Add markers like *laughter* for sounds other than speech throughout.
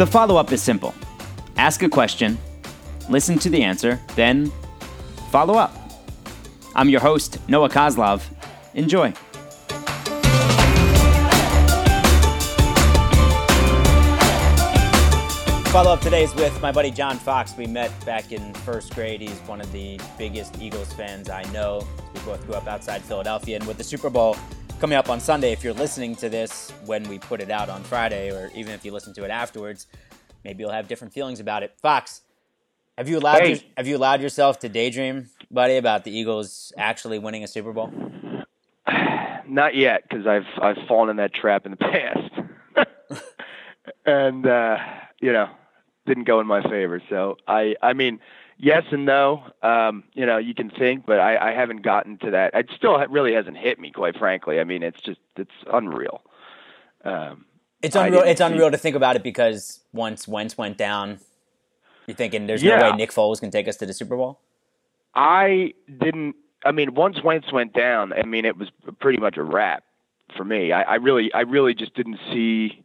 The follow up is simple ask a question, listen to the answer, then follow up. I'm your host, Noah Kozlov. Enjoy. Follow up today is with my buddy Jon Fox. We met back in first grade. He's one of the biggest Eagles fans I know. We both grew up outside Philadelphia. And with the Super Bowl coming up on Sunday, if you're listening to this when we put it out on Friday, or even if you listen to it afterwards, maybe you'll have different feelings about it. Fox, have you allowed Hey. your, have you allowed yourself to daydream, buddy, about the Eagles actually winning a Super Bowl? *sighs* Not yet, because I've I've fallen in that trap in the *laughs* past, *laughs* and uh, you know, didn't go in my favor. So I I mean, yes and no. Um, you know, you can think, but I, I haven't gotten to that. It still really hasn't hit me, quite frankly. I mean, it's just it's unreal. Um, It's unreal. It's see- unreal to think about it because once Wentz went down, you're thinking there's Yeah. no way Nick Foles can take us to the Super Bowl. I didn't. I mean, once Wentz went down, I mean, it was pretty much a wrap for me. I, I really, I really just didn't see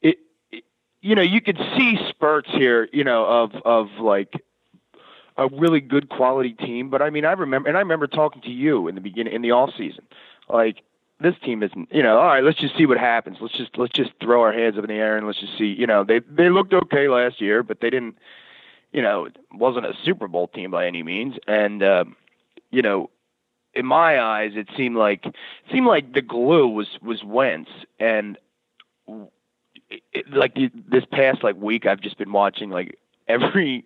it, it. You know, you could see spurts here. You know, of of like a really good quality team. But I mean, I remember, and I remember talking to you in the beginning in the off season, like. This team isn't, you know. All right, let's just see what happens. Let's just let's just throw our hands up in the air and let's just see. You know, they they looked okay last year, but they didn't you know, it wasn't a Super Bowl team by any means. And um, you know, in my eyes, it seemed like it seemed like the glue was was Wentz, and it, like this past like week, I've just been watching like every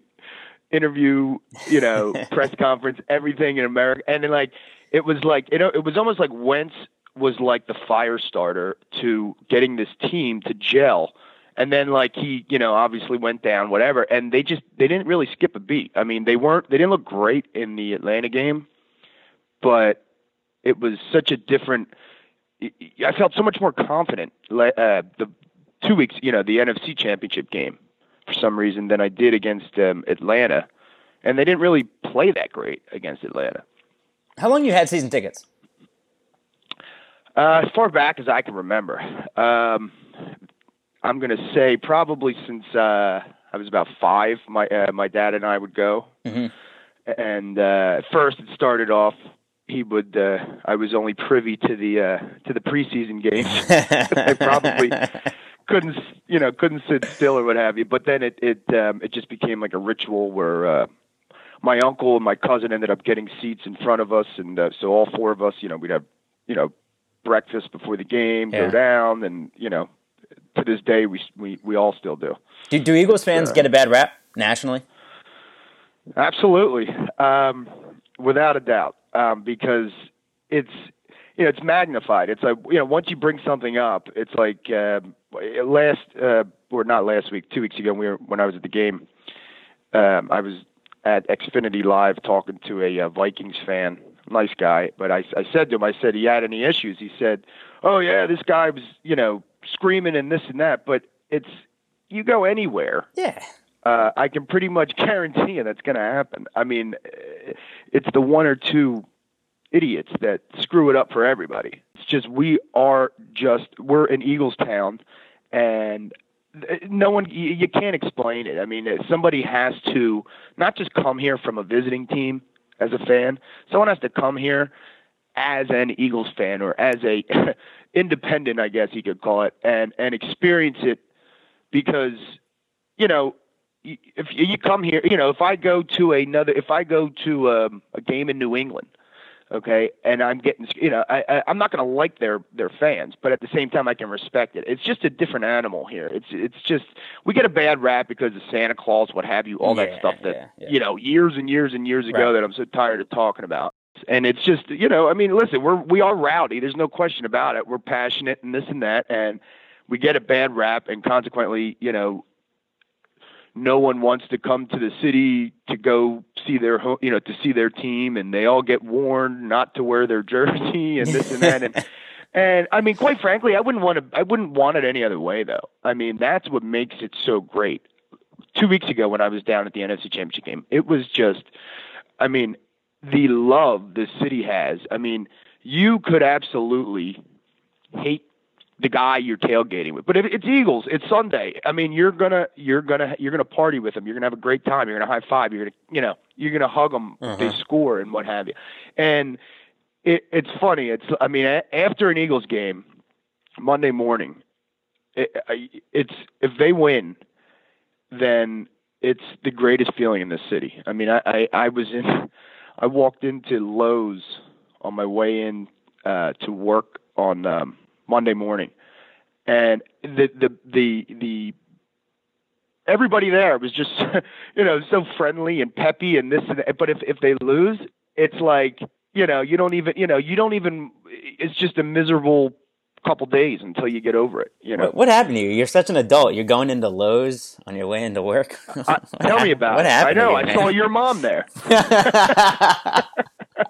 interview, you know, *laughs* press conference, everything in America, and then like it was like you know, it was almost like Wentz was like the fire starter to getting this team to gel. And then like he you know obviously went down whatever. And they just they didn't really skip a beat. I mean they weren't they didn't look great in the atlanta game but it was such a different i felt so much more confident uh the two weeks you know the nfc championship game for some reason than i did against um, atlanta and they didn't really play that great against atlanta How long you had season tickets? Uh, as far back as I can remember, um, I'm going to say probably since uh, I was about five. My uh, my dad and I would go, Mhm. and uh, at first it started off. He would. Uh, I was only privy to the uh, to the preseason games. *laughs* *laughs* I probably couldn't, you know, couldn't sit still or what have you. But then it it um, it just became like a ritual where uh, my uncle and my cousin ended up getting seats in front of us, and uh, so all four of us, you know, we'd have, you know, breakfast before the game, Yeah. go down, and you know, to this day we we we all still do. Do, do Eagles fans Sure. get a bad rap nationally? Absolutely, um, without a doubt, um, because it's you know it's magnified. It's like you know once you bring something up, it's like um last uh, or not last week, two weeks ago, we were when I was at the game. Um, I was at Xfinity Live talking to a uh, Vikings fan, nice guy, but I I said to him, I said he had any issues. He said, "Oh yeah, this guy was you know screaming and this and that," but it's you go anywhere Yeah. uh, I can pretty much *laughs* guarantee you that's going to happen. I mean, eh, it's the one or two idiots that screw it up for everybody. It's just we are just we're an Eagles town, and no one you, you can't explain it. I mean, somebody has to not just come here from a visiting team as a fan. Someone has to come here as an Eagles fan or as a *laughs* independent, I guess you could call it, and and experience it because you know if you come here, you know, if I go to another, if I go to um, a game in New England, okay, and I'm getting, you know, I, I I'm not going to like their their fans, but at the same time, I can respect it. It's just a different animal here. It's it's just we get a bad rap because of Santa Claus, what have you, all Yeah, that stuff that yeah, yeah. you know years and years and years ago Right. that I'm so tired of talking about. And it's just, you know, I mean, listen, we're we are rowdy. There's no question about it. We're passionate and this and that, and we get a bad rap, and consequently, you know, no one wants to come to the city to go see their ho- you know to see their team and they all get warned not to wear their *laughs* jersey and this and that and *laughs* and I mean quite frankly I wouldn't want to I wouldn't want it any other way though. I mean that's what makes it so great. 2 weeks ago when I was down at the NFC Championship game it was just I mean the love the city has. I mean you could absolutely hate the guy you're tailgating with. But if it's Eagles, it's Sunday. I mean, you're gonna you're gonna you're gonna party with them. You're gonna have a great time. You're gonna high five. You're gonna you know you're gonna hug them. Uh-huh. They score and what have you. And it, it's funny. It's I mean after an Eagles game, Monday morning, it, it's if they win, then it's the greatest feeling in this city. I mean, I I, I was in, *laughs* I walked into Lowe's on my way in uh, to work on. Um, Monday morning, and the the the the everybody there was just *laughs* you know so friendly and peppy and this and that. but if if they lose, it's like you know you don't even you know you don't even it's just a miserable couple days until you get over it. You know what, what, happened to you? You're such an adult. You're going into Lowe's on your way into work. *laughs* uh, tell me about what it. Happened I know. You, I saw your mom there. *laughs*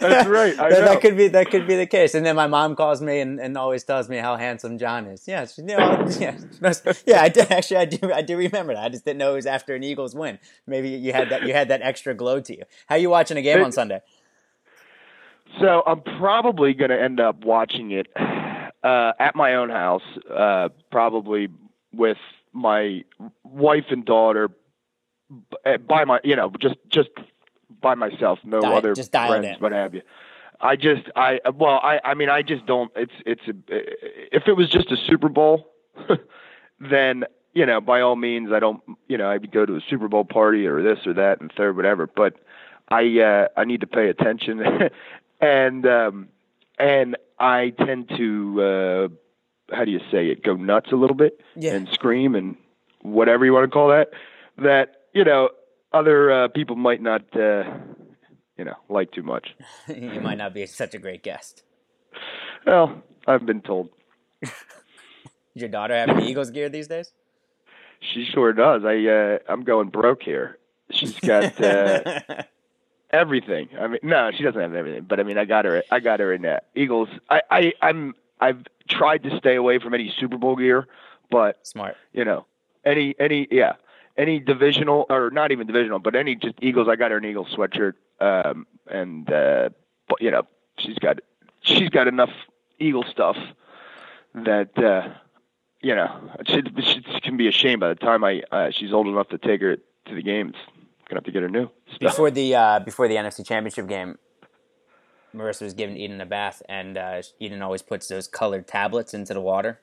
That's right. that, that, could be that could be the case. And then my mom calls me and, and always tells me how handsome Jon is. Yeah, you know, yeah, *laughs* yeah. I did actually. I do. I do remember that. I just didn't know it was after an Eagles win. Maybe you had that. You had that extra glow to you. How are you watching a game it, on Sunday? So I'm probably going to end up watching it uh, at my own house, uh, probably with my wife and daughter by my, you know, just just by myself, no Dial, other just friends, in. what have you. I just, I well, I, I mean, I just don't. It's, it's a, if it was just a Super Bowl, *laughs* then you know, by all means, I don't, you know, I'd go to a Super Bowl party or this or that and third, whatever. But I, uh, I need to pay attention, *laughs* and um, and I tend to, uh, how do you say it, go nuts a little bit yeah. and scream and whatever you want to call that. That you know, other uh, people might not, uh, you know, like too much. *laughs* you might not be such a great guest. Well, I've been told. Does *laughs* your daughter have any Eagles gear these days? She sure does. I uh, I'm going broke here. She's got uh, *laughs* everything. I mean, no, she doesn't have everything, but I mean, I got her. I got her in that Eagles. I, I I'm I've tried to stay away from any Super Bowl gear, but smart. You know, any any yeah any divisional or not even divisional, but any just Eagles. I got her an Eagles sweatshirt, um, and uh, but you know she's got she's got enough Eagle stuff that uh, you know she, she can be ashamed by the time I uh, she's old enough to take her to the games. Gonna have to get her new stuff. Before the uh, before the NFC Championship game, Marissa was giving Eden a bath, and uh, Eden always puts those colored tablets into the water.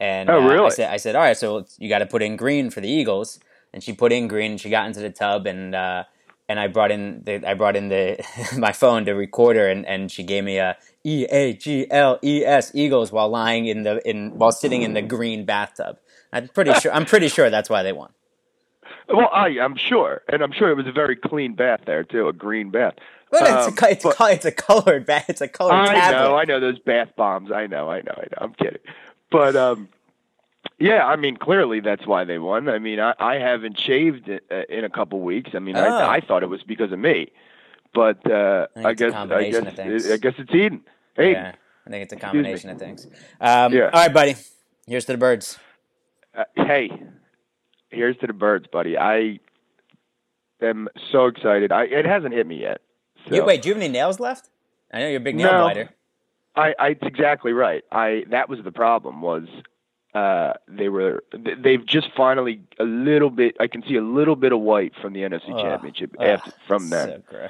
And oh, really? Uh, I said, I said, all right, so you got to put in green for the Eagles and she put in green. And she got into the tub, and uh, and I brought in the I brought in the *laughs* my phone to record her, and, and she gave me a E A G L E S Eagles while lying in the in while sitting in the green bathtub. I'm pretty sure I'm pretty sure that's why they won. Well, I I'm sure, and I'm sure it was a very clean bath there too, a green bath. But it's, um, a, it's, but, it's a colored bath. It's a colored. I tablet. know, I know those bath bombs. I know, I know, I know. I'm kidding, but um, yeah, I mean, clearly that's why they won. I mean, I, I haven't shaved in a couple weeks. I mean, oh. I, I thought it was because of me, but uh, I, I guess I guess I guess it's Eden. Hey, yeah, I think it's a combination of things. Um, yeah. All right, buddy. Here's to the birds. Uh, hey, here's to the birds, buddy. I am so excited. I it hasn't hit me yet. So. You, wait, do you have any nails left? I know you're a big nail no, biter. I, I, it's exactly right. I that was the problem was uh, they were they've just finally a little bit. I can see a little bit of white from the NFC oh, Championship oh, after, from them. So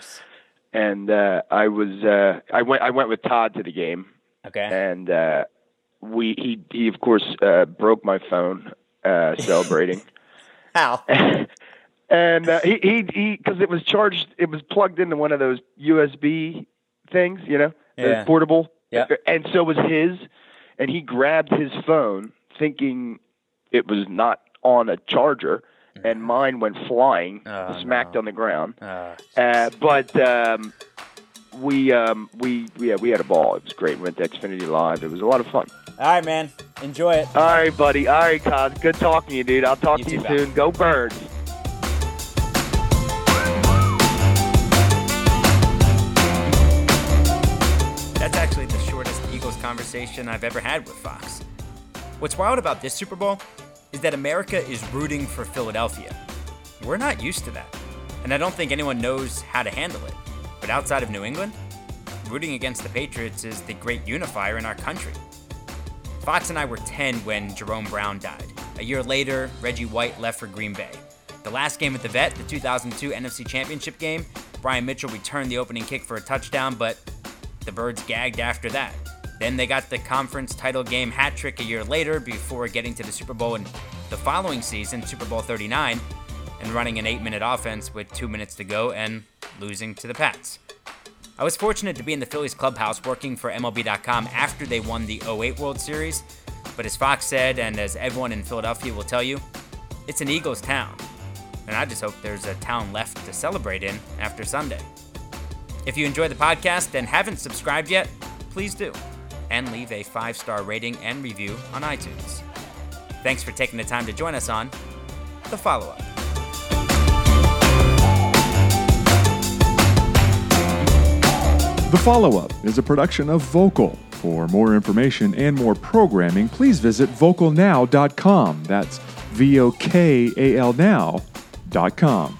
and uh, I was uh, I went I went with Todd to the game. Okay. And uh, we he he of course uh, broke my phone uh, celebrating. *laughs* *laughs* How? and uh, he he he because it was charged. It was plugged into one of those USB things, you know, yeah. portable. Yeah. And so was his, and he grabbed his phone thinking it was not on a charger, and mm-hmm. mine went flying, oh, smacked no. on the ground. Oh, uh, but um, we um, we yeah we had a ball. It was great. We went to Xfinity Live. It was a lot of fun. All right, man. Enjoy it. All right, buddy. All right, Koz. Good talking to you, dude. I'll talk you to you soon. Go Birds. That's actually the shortest Eagles conversation I've ever had with Fox. What's wild about this Super Bowl is that America is rooting for Philadelphia. We're not used to that, and I don't think anyone knows how to handle it. But outside of New England, rooting against the Patriots is the great unifier in our country. Fox and I were 10 when Jerome Brown died. A year later, Reggie White left for Green Bay. The last game at the vet, the 2002 NFC Championship game, Brian Mitchell returned the opening kick for a touchdown, but the Birds gagged after that. Then they got the conference title game hat trick a year later before getting to the Super Bowl in the following season, Super Bowl 39, and running an eight minute offense with two minutes to go and losing to the Pats. I was fortunate to be in the Phillies clubhouse working for MLB.com after they won the 08 World Series, but as Fox said, and as everyone in Philadelphia will tell you, it's an Eagles town. And I just hope there's a town left to celebrate in after Sunday. If you enjoy the podcast and haven't subscribed yet, please do, and leave a five star rating and review on iTunes. Thanks for taking the time to join us on The Follow Up. The Follow Up is a production of Vokal. For more information and more programming, please visit vokalnow.com. That's V O K A L now.com.